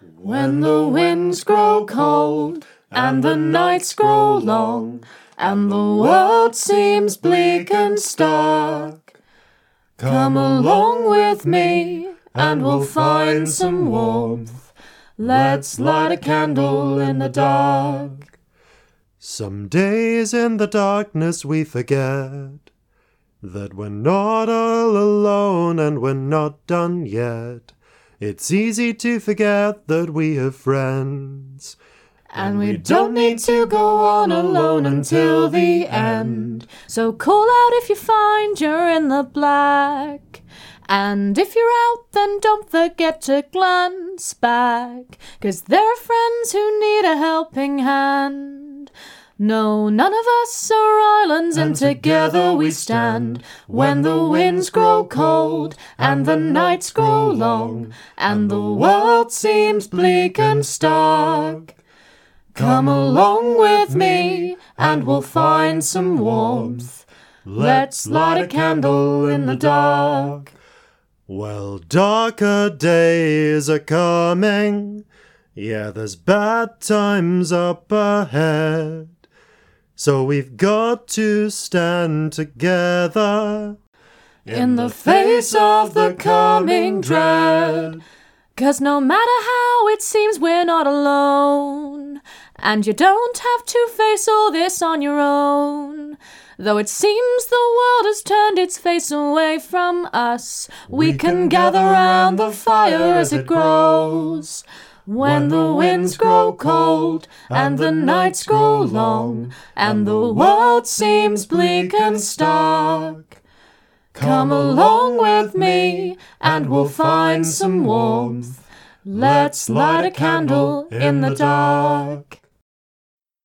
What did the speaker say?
When the winds grow cold and the nights grow long and the world seems bleak and stark, come along with me and we'll find some warmth. Let's light a candle in the dark. Some days in the darkness we forget that we're not all alone and we're not done yet. It's easy to forget that we have friends. And we don't need to go on alone until the end. So call out if you find you're in the black. And if you're out, then don't forget to glance back. Cause there are friends who need a helping hand. No, none of us are islands, and together we stand. When the winds grow cold, and the nights grow long, and the world seems bleak and stark. Come along with me, and we'll find some warmth. Let's light a candle in the dark. Well, darker days are coming. Yeah, there's bad times up ahead. So we've got to stand together in the face of the coming dread. Cause no matter how it seems, we're not alone. And you don't have to face all this on your own. Though it seems the world has turned its face away from us, we, we can, can gather round the fire as it grows. When the winds grow cold and the nights grow long and the world seems bleak and stark, come along with me and we'll find some warmth. Let's light a candle in the dark.